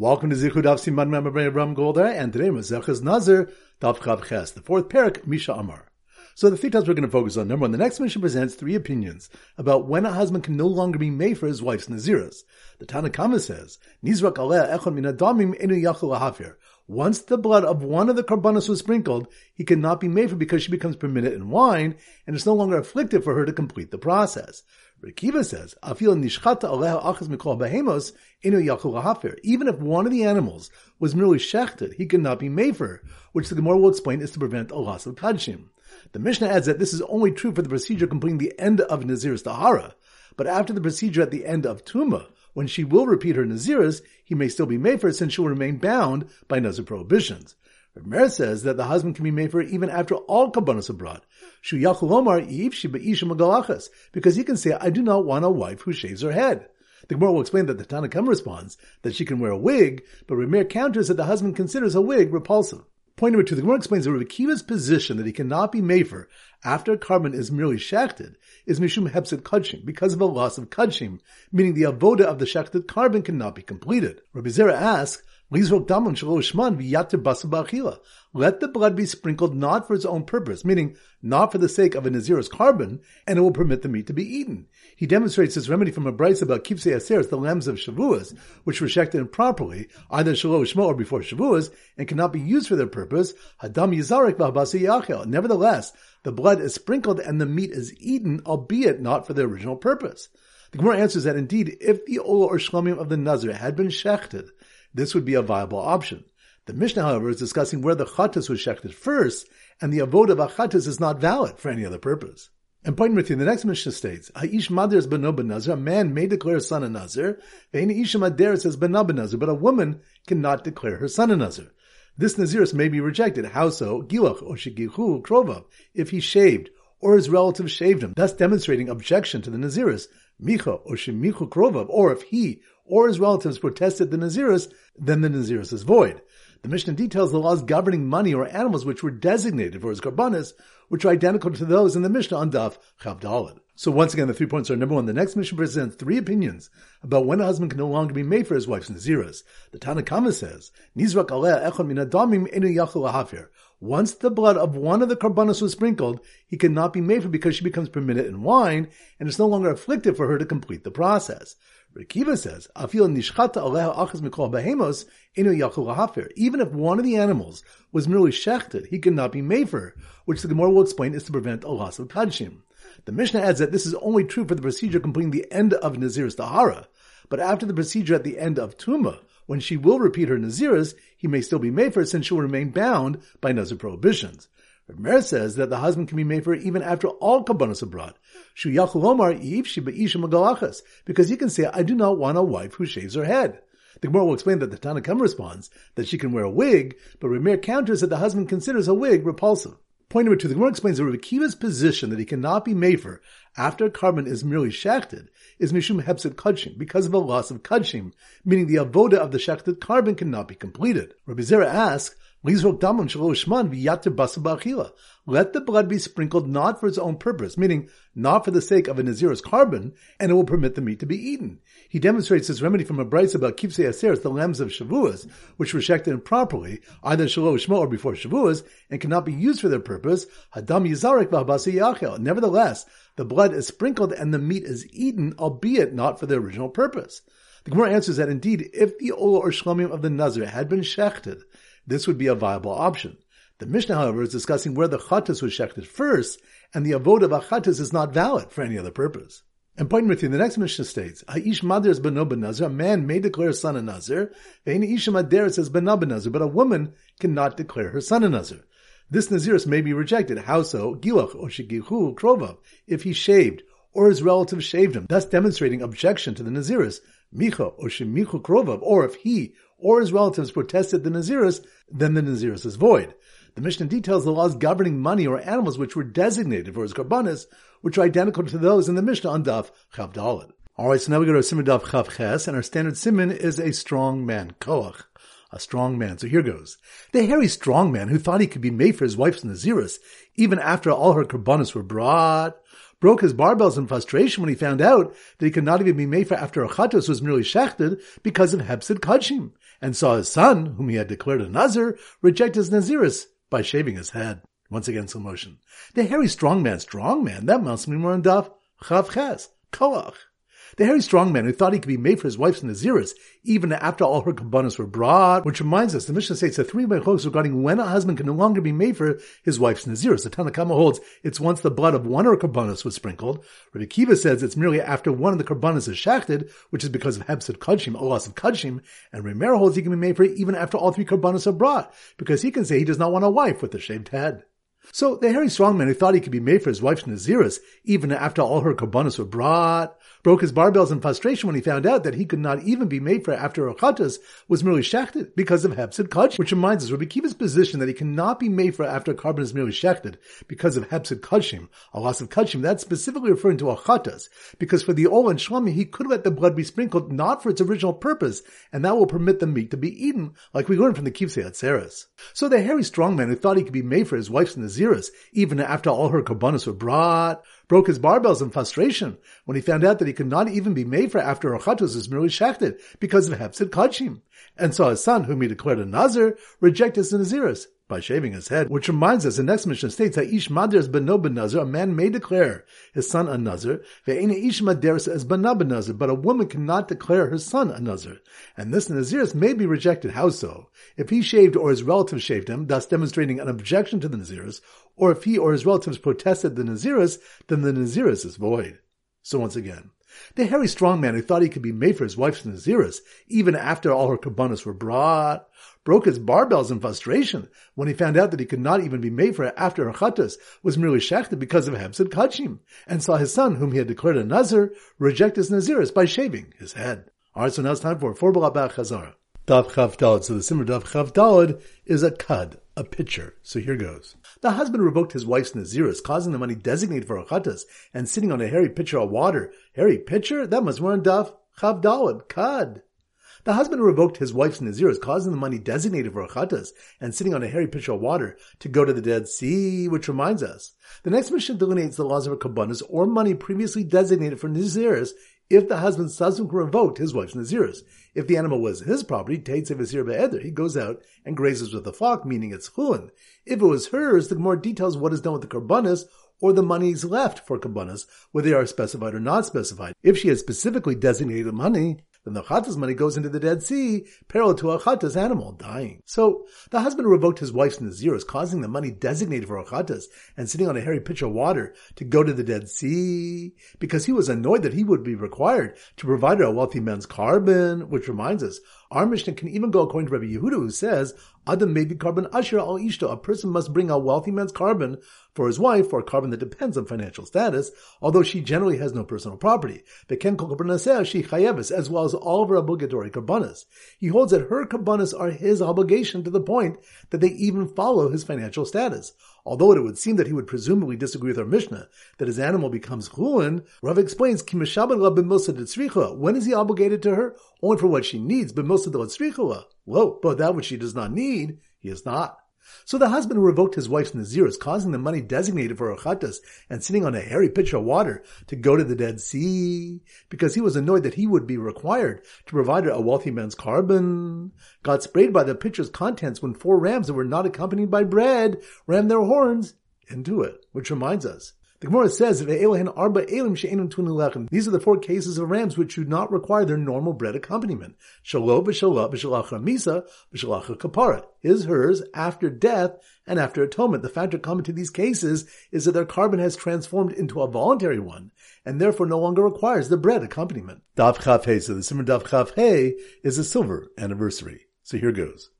Welcome to Zichud Daf Siman Ram Golden, and today Maseches Nazir Daf Chav Ches, the fourth parak Misha Amar. So the three times we're going to focus on number one. The next Mishnah presents three opinions about when a husband can no longer be mefer his wife's naziras. The Tanna Kamma says, Nizrak echon min adamim. Once the blood of one of the karbanos was sprinkled, he cannot be mefer because she becomes permitted in wine, and it's no longer afflicted for her to complete the process. Rekiva says, Afil nishchata aleha achas mikol behemos inu yachol hafir. Even if one of the animals was merely shechted, he could not be mefer which the Gemara will explain is to prevent a loss of kadshim. The Mishnah adds that this is only true for the procedure completing the end of Nazir's Tahara, but after the procedure at the end of Tuma, when she will repeat her Naziris, he may still be mefer since she will remain bound by Nazir prohibitions. Ramer says that the husband can be mefer even after all Ishima Galachas, because he can say, I do not want a wife who shaves her head. The Gemara will explain that the Tanna Kamma responds that she can wear a wig, but Ramer counters that the husband considers a wig repulsive. Point number two, the Gemara explains that Rabbi position that he cannot be mefer after a korban is merely shechted is mishum hepzit kudshim, because of a loss of kudshim, meaning the avoda of the shechted korban cannot be completed. Rabbi asks, let the blood be sprinkled not for its own purpose, meaning not for the sake of a Nazir's korban, and it will permit the meat to be eaten. He demonstrates this remedy from a brayse about kivsei atzeres, the lambs of Shavuos, which were shechted improperly, either shalo or before Shavuos, and cannot be used for their purpose. Hadam yizarek yachel. Nevertheless, the blood is sprinkled and the meat is eaten, albeit not for the original purpose. The Gemara answers that indeed, if the ola or shlomim of the Nazir had been shechted, this would be a viable option. The Mishnah, however, is discussing where the chatas was shechted first, and the avodah of achatas is not valid for any other purpose. And point number three, the next Mishnah states, Ha'ish maders beno benazir, a man may declare his son a nazir, ve'in isha mader says bena benazir, but a woman cannot declare her son a nazir. This naziris may be rejected. How so? Gilach or shigichu krovav, if he shaved, or his relative shaved him, thus demonstrating objection to the naziris. Micha or shemichu krovav, or if he or his relatives protested the Naziris, then the Naziris is void. The Mishnah details the laws governing money or animals which were designated for his karbanis, which are identical to those in the Mishnah on Daf Chavdalad. So once again, the three points are number one, the next Mishnah presents three opinions about when a husband can no longer be mefer his wife's Naziris. The Tanna Kamma says, Nizrak. Once the blood of one of the karbanos was sprinkled, he cannot be mefer because she becomes permitted in wine, and it's no longer afflictive for her to complete the process. Rekiva says, "Afil nishchata aleha achas mikol behemos inu yachul hafir." Even if one of the animals was merely shechted, he could not be mefer, which the Gemara will explain is to prevent a loss of kadshim. The Mishnah adds that this is only true for the procedure completing the end of Nazir's Tahara, but after the procedure at the end of Tuma, when she will repeat her Naziras, he may still be mefer since she will remain bound by Nazir prohibitions. Mer says that the husband can be mefer even after all kabbanos are brought. Because he can say, I do not want a wife who shaves her head. The Gemara will explain that the Tanna Kamma responds that she can wear a wig, but Rameir counters that the husband considers a wig repulsive. Point number two, the Gemara explains that Rabbi Kiva's position that he cannot be mefer after a korban is merely shechted is mishum hepzit kudshim, because of a loss of kudshim, meaning the avoda of the shechted korban cannot be completed. Rabbi Zera asks, let the blood be sprinkled not for its own purpose, meaning not for the sake of a Nazir's korban, and it will permit the meat to be eaten. He demonstrates this remedy from a brayse about kivsei atzeres, the lambs of Shavuos, which were shechted improperly, either shalo shmo or before Shavuos, and cannot be used for their purpose. Hadam yizarek yachel. Nevertheless, the blood is sprinkled and the meat is eaten, albeit not for the original purpose. The Gemara answers that indeed, if the ola or shlomim of the Nazir had been shechted, this would be a viable option. The Mishnah, however, is discussing where the chatas was shechted first, and the avoda of achatas is not valid for any other purpose. And point number three, the next Mishnah states, Aish madr is beno benazir, a man may declare son a nazir, ve'in isha madr says bena benazir, but a woman cannot declare her son a nazir. This naziris may be rejected. How so? Gilach or shigichu krovav, if he shaved, or his relative shaved him, thus demonstrating objection to the naziris. Micha or shemichu krovav, or if he or his relatives protested the Naziris, then the Naziris is void. The Mishnah details the laws governing money or animals which were designated for his karbanis, which are identical to those in the Mishnah on Daf Chav Dalet. Alright, so now we go to siman Daf Chav Ches, and our standard siman is a strong man, Koach. A strong man. So here goes. The hairy strong man who thought he could be mefer his wife's Naziris, even after all her karbanis were brought, broke his barbells in frustration when he found out that he could not even be mefer after Achatos was merely shechted because of Hepsid Kadshim and saw his son, whom he had declared a Nazir, reject his Naziris by shaving his head. Once again, slow motion. The hairy strong man, strong man, that must be more in Daf Chav Ches, Koach. The hairy strong man who thought he could be mefer his wife's Naziris, even after all her kabbanas were brought, which reminds us, the Mishnah states that three halachos regarding when a husband can no longer be mefer his wife's Naziris. The Tanna Kamma holds it's once the blood of one of her was sprinkled. Rabbi Kiva says it's merely after one of the kabbanas is shachted, which is because of Hebsid Kadshim, a loss of Kadshim, and Remer holds he can be mefer even after all three kabbanas are brought, because he can say he does not want a wife with a shaved head. So the hairy strongman who thought he could be mefer his wife's Naziris, even after all her kabbanas were brought, broke his barbells in frustration when he found out that he could not even be mefer after Rochatas was merely shechted because of Hepsid Kach, which reminds us, Rabbi Kiva's position that he cannot be mefer after a korban is merely shechted because of Hepsid Kadshim, a loss of Kadshim. That's specifically referring to Achatas, because for the Ol and Shlami, he could let the blood be sprinkled not for its original purpose, and that will permit the meat to be eaten, like we learned from the Kivsei Atzeres. So the hairy strongman who thought he could be mefer his wife's Naziris, even after all her kabbanas were brought, broke his barbells in frustration when he found out that he could not even be mefer after Achatos is merely shechted because of Hepsid Kadshim, and saw his son, whom he declared a Nazir, reject his Naziris by shaving his head, which reminds us, the next Mishnah states that Ish Maders Beno Ben Nazir, a man may declare his son a Nazir, Ish Maderis as Bena Ben but a woman cannot declare her son a Nazir. And this Naziris may be rejected. How so? If he shaved or his relatives shaved him, thus demonstrating an objection to the Naziris, or if he or his relatives protested the Naziris, then the Naziris is void. So once again, the hairy strong man who thought he could be mefer his wife's Naziris, even after all her kabbanas were brought, broke his barbells in frustration when he found out that he could not even be mefer it after her chattas was merely shechted because of Hepsid Kadshim, and saw his son, whom he had declared a Nazir, reject his Naziris by shaving his head. Alright, so now it's time for four Balabach Chazara. Dav Chav Dalad. So the Simmer Dav Chav Dalad is a cud, a pitcher. So here goes. The husband revoked his wife's Naziris, causing the money designated for Achatas, and sitting on a hairy pitcher of water. Hairy pitcher? That must run Dav Chav Dalad, cud. The husband revoked his wife's Naziris, causing the money designated for Achatas and sitting on a hairy pitcher of water to go to the Dead Sea, which reminds us. The next Mishnah delineates the laws of a kabbanas or money previously designated for Naziris if the husband revoked his wife's Naziris. If the animal was his property, Taitse Vizir Be'eder, he goes out and grazes with the flock, meaning it's chulin. If it was hers, the more details what is done with the karbanas or the monies left for kabbanas, whether they are specified or not specified. If she has specifically designated the money, then the Chattas money goes into the Dead Sea, parallel to a Chattas animal dying. So the husband revoked his wife's Naziris, causing the money designated for a Chattas and sitting on a hairy pitcher of water to go to the Dead Sea, because he was annoyed that he would be required to provide a wealthy man's korban, which reminds us, our Mishnah can even go according to Rabbi Yehuda, who says, Adam may be korban asher al ishto. A person must bring a wealthy man's korban for his wife, or a korban that depends on financial status, although she generally has no personal property. But Ken she chayevis, as well as all of her obligatory karbanas. He holds that her karbanas are his obligation to the point that they even follow his financial status. Although it would seem that he would presumably disagree with our Mishnah that his animal becomes chulin, Rav explains, when is he obligated to her? Only for what she needs, but most of the Whoa, but that which she does not need, he is not. So the husband revoked his wife's naziris, causing the money designated for Achatas and sitting on a hairy pitcher of water to go to the Dead Sea, because he was annoyed that he would be required to provide her a wealthy man's korban. Got sprayed by the pitcher's contents when four rams that were not accompanied by bread rammed their horns into it, which reminds us the Gemara says that these are the four cases of rams which do not require their normal bread accompaniment. Shalom v'shalom v'shalach ramisa v'shalach kapara. His, hers, after death and after atonement. The factor common to these cases is that their korban has transformed into a voluntary one and therefore no longer requires the bread accompaniment. Dav Chaf so the Simmer Dav Chaf is a silver anniversary. So here goes.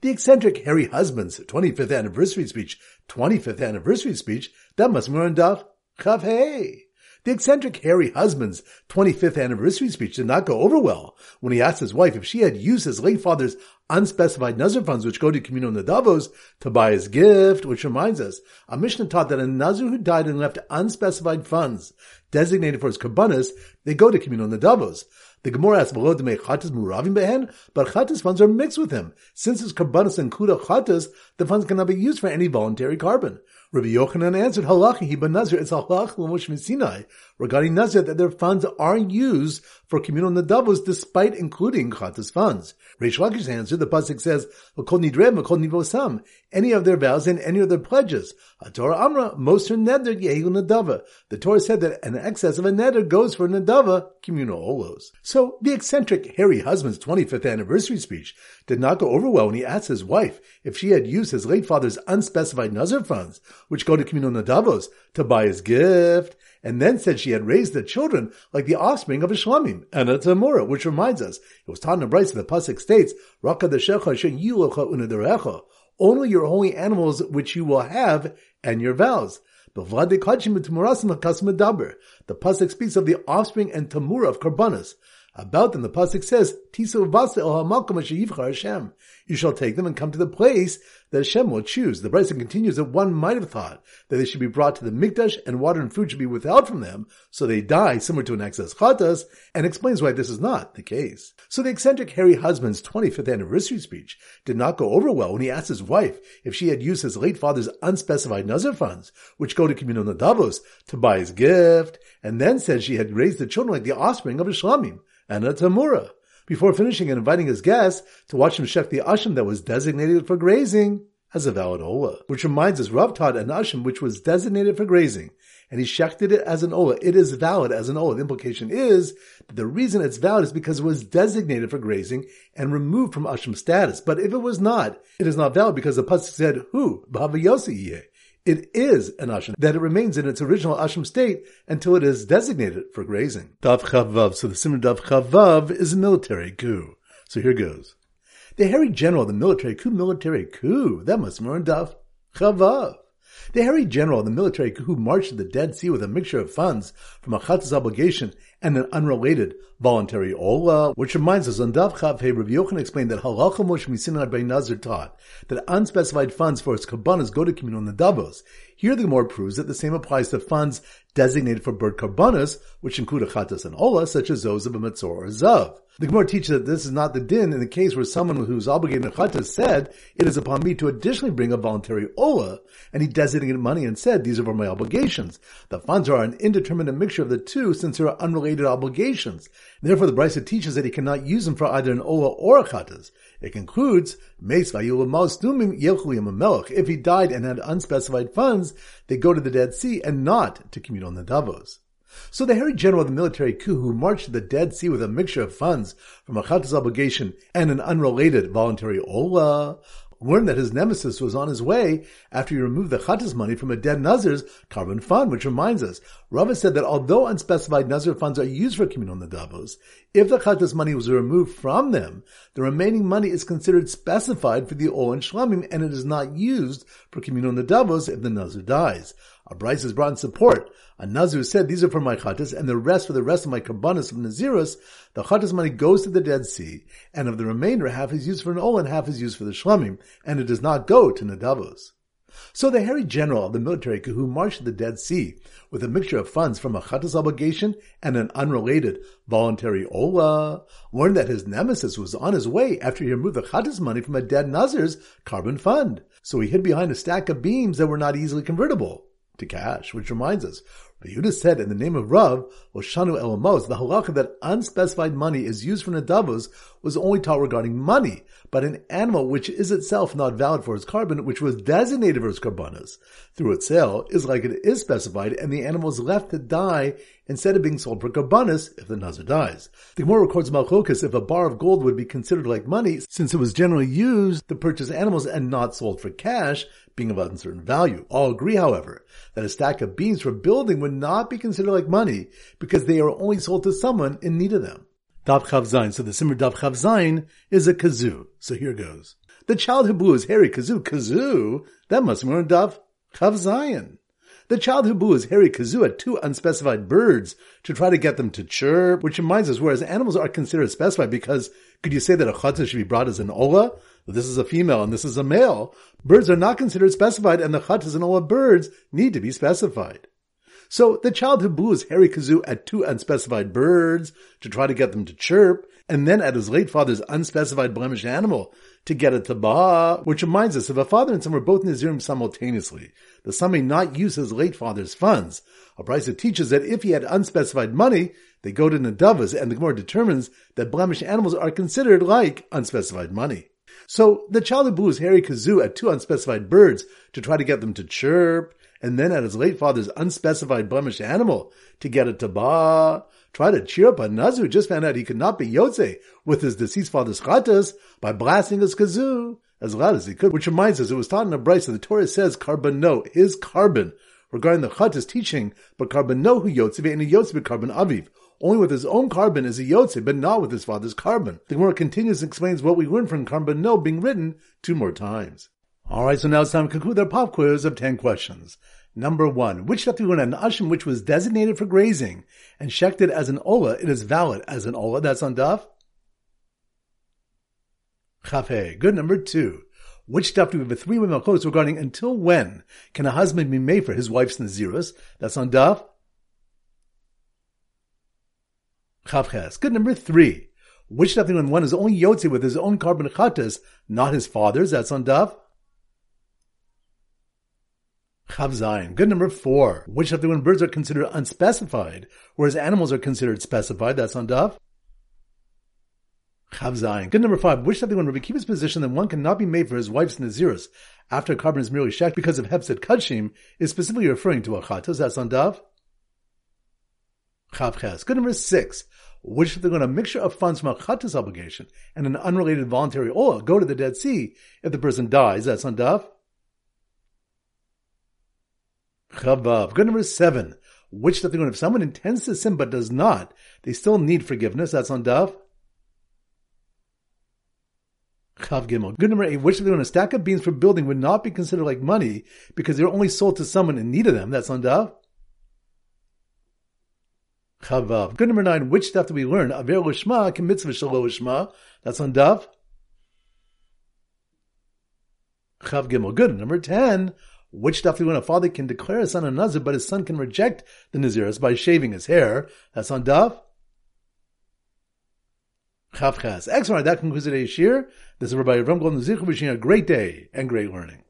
The eccentric hairy husband's 25th anniversary speech, 25th anniversary speech, that must be Chav Hey. The eccentric hairy husband's 25th anniversary speech did not go over well when he asked his wife if she had used his late father's unspecified Nazir funds, which go to Communal Nadavos, to buy his gift, which reminds us, a Mishnah taught that a Nazir who died and left unspecified funds designated for his kabbanas, they go to Communal Nadavos. The Gemara asks, "Below make chatas muravim behen," but chatas funds are mixed with him. Since his karbanis include chatas, the funds cannot be used for any voluntary korban. Rabbi Yochanan answered, Halachi he nazir it's halach l'mosh regarding nazir that their funds are used for communal nadavos despite including chatas funds. Reish Lakish answered, the pasuk says, "V'kol nidrem, v'kol nivosam," any of their vows and any of their pledges. Torah Amra, moser neder yehu nadava. The Torah said that an excess of a neder goes for nadava communal olos. So the eccentric hairy husband's 25th anniversary speech did not go over well when he asked his wife if she had used his late father's unspecified nazir funds which go to communal nadavos, to buy his gift, and then said she had raised the children like the offspring of a shlamim, and a tamura, which reminds us, it was taught in the Brisa, the Pasuk states, Raka only your holy animals which you will have, and your vows. The Pasuk speaks of the offspring and tamura of Karbanas. About them, the pasuk says, Hashem." You shall take them and come to the place that Hashem will choose. The Brisa continues that one might have thought that they should be brought to the mikdash and water and food should be withheld from them, so they die, similar to an excess chatas, and explains why this is not the case. So the eccentric hairy husband's 25th anniversary speech did not go over well when he asked his wife if she had used his late father's unspecified nazar funds, which go to communal nadavos, to buy his gift, and then said she had raised the children like the offspring of a shlamim and a tamura before finishing and inviting his guests to watch him shech the asham that was designated for grazing as a valid ola. Which reminds us, Rav taught an asham which was designated for grazing, and he shechted it as an ola. It is valid as an ola. The implication is that the reason it's valid is because it was designated for grazing and removed from asham status. But if it was not, it is not valid because the pasuk said, "Who b'hava yosi it is an asham, that it remains in its original asham state until it is designated for grazing. Dav Chavav. So the siman Dav Chavav is a military coup. So here goes. The hairy general of the military coup, military coup. That must be Dav Chavav. The hairy general of the military who marched to the Dead Sea with a mixture of funds from a chatas obligation and an unrelated voluntary ola, uh, which reminds us on Dav Chav Hey, Rabbi Yochanan explained that halacha Moshe Misinai by Nazir taught that unspecified funds for its kabbanas go to communal nadavos. Here the Gemara proves that the same applies to funds designated for bird karbanas, which include achatas and ola, such as those of a mitzvah or a zav. The Gemara teaches that this is not the din in the case where someone who is obligated in achatas said, it is upon me to additionally bring a voluntary ola, and he designated money and said, these are my obligations. The funds are an indeterminate mixture of the two since they are unrelated obligations. Therefore the Brisa teaches that he cannot use them for either an ola or a chatas. It concludes, If he died and had unspecified funds, they go to the Dead Sea and not to communal nadavos. So the hairy general of the military coup who marched to the Dead Sea with a mixture of funds from a chatas obligation and an unrelated voluntary ola learned that his nemesis was on his way after he removed the chatas money from a dead nazir's korban fund, which reminds us, Rava said that although unspecified nazir funds are used for communal nadavos, if the chatas money was removed from them, the remaining money is considered specified for the ol and shlamim, and it is not used for communal nadavos if the nazir dies. A Brisa is brought in support. A Nazir said, these are for my chatas, and the rest for the rest of my kabbanas of Nazirus. The chatas money goes to the Dead Sea, and of the remainder, half is used for an ol and half is used for the shlamim, and it does not go to Nadavos. So the hairy general of the military who marched to the Dead Sea with a mixture of funds from a chatas obligation and an unrelated voluntary ola learned that his nemesis was on his way after he removed the chatas money from a dead nazir's korban fund. So he hid behind a stack of beams that were not easily convertible to cash, which reminds us, Yehuda said in the name of Rav, Oshanu Elamos, the halacha that unspecified money is used for nadavos was only taught regarding money, but an animal which is itself not valid for its korban, which was designated for its korbanos. Through its sale, is like it is specified, and the animal is left to die instead of being sold for korbanos if the nazar dies. The Gemara records Malchokas if a bar of gold would be considered like money, since it was generally used to purchase animals and not sold for cash, being of uncertain value. All agree, however, that a stack of beans for building would not be considered like money because they are only sold to someone in need of them. Dav Chav Zayin. So the Simmer Dav Chav Zayin is a kazoo. So here goes. The child who blew his hairy kazoo, kazoo, that must be Dav Chav Zayin. The child who blew his hairy kazoo at two unspecified birds to try to get them to chirp, which reminds us, whereas animals are considered specified because could you say that a chatzah should be brought as an ola? This is a female and this is a male. Birds are not considered specified and the chatzahs and ola birds need to be specified. So the child who blew his hairy kazoo at two unspecified birds to try to get them to chirp, and then at his late father's unspecified blemished animal to get a to ba, which reminds us if a father and son were both Nazirim simultaneously, the son may not use his late father's funds. A price that teaches that if he had unspecified money, they go to Nadavas, and the Gemara determines that blemished animals are considered like unspecified money. So the child who blew his hairy kazoo at two unspecified birds to try to get them to chirp, and then at his late father's unspecified blemished animal to get to ba, try to cheer up a Nazir just found out he could not be Yotze with his deceased father's chatas by blasting his kazoo as loud as he could, which reminds us it was taught in a brisa. The Torah says no, is korban, regarding the chatas teaching, but no who Yotze and a Yotze korban aviv. Only with his own korban is he Yotze, but not with his father's korban. The Gemara continues and explains what we learned from korban no being written two more times. Alright, so now it's time to conclude our pop quiz of 10 questions. Number one, which we an ashim which was designated for grazing and shechted as an ola, it is valid as an ola, that's on daf? Chafe. Good. Number two. Which stuff do we have a three women quotes regarding until when can a husband be mefer his wife's nazirus? That's on daf. Chavches. Good. Number three. Which stuff when one is only yotzi with his own korban chatas, not his father's? That's on daf. Chav Zayin. Good number four. Which the when birds are considered unspecified, whereas animals are considered specified? That's on Daf. Chav Zayin. Good number five. Of the when Rabbi Kiva's position that one cannot be mefer his wife's Nazirus after korban is merely shek because of Hepzet Kadshim is specifically referring to a chatos? That's on Daf. Chav Ches. Good number six. Of the when a mixture of funds from a chatos obligation and an unrelated voluntary oil go to the Dead Sea if the person dies? That's on Daf. Chavav. Good number seven. Which that if someone intends to sin but does not, they still need forgiveness. That's on Daf. Chav Gimel. Good number eight. Which that a stack of beans for building would not be considered like money because they're only sold to someone in need of them. That's on Daf. Chavav. Good number nine. Which stuff do we learn? Aver Lishma, mitzvah shalo Lishma. That's on Daf. Chav Gimel. Good. Number ten. Which stuff do we learn? a father can declare a son a nazir, but his son can reject the naziris by shaving his hair. That's on daf. Chavchas. Excellent. That concludes today's shiur. This is Rabbi Avram Golden Nazir wishing a great day and great learning.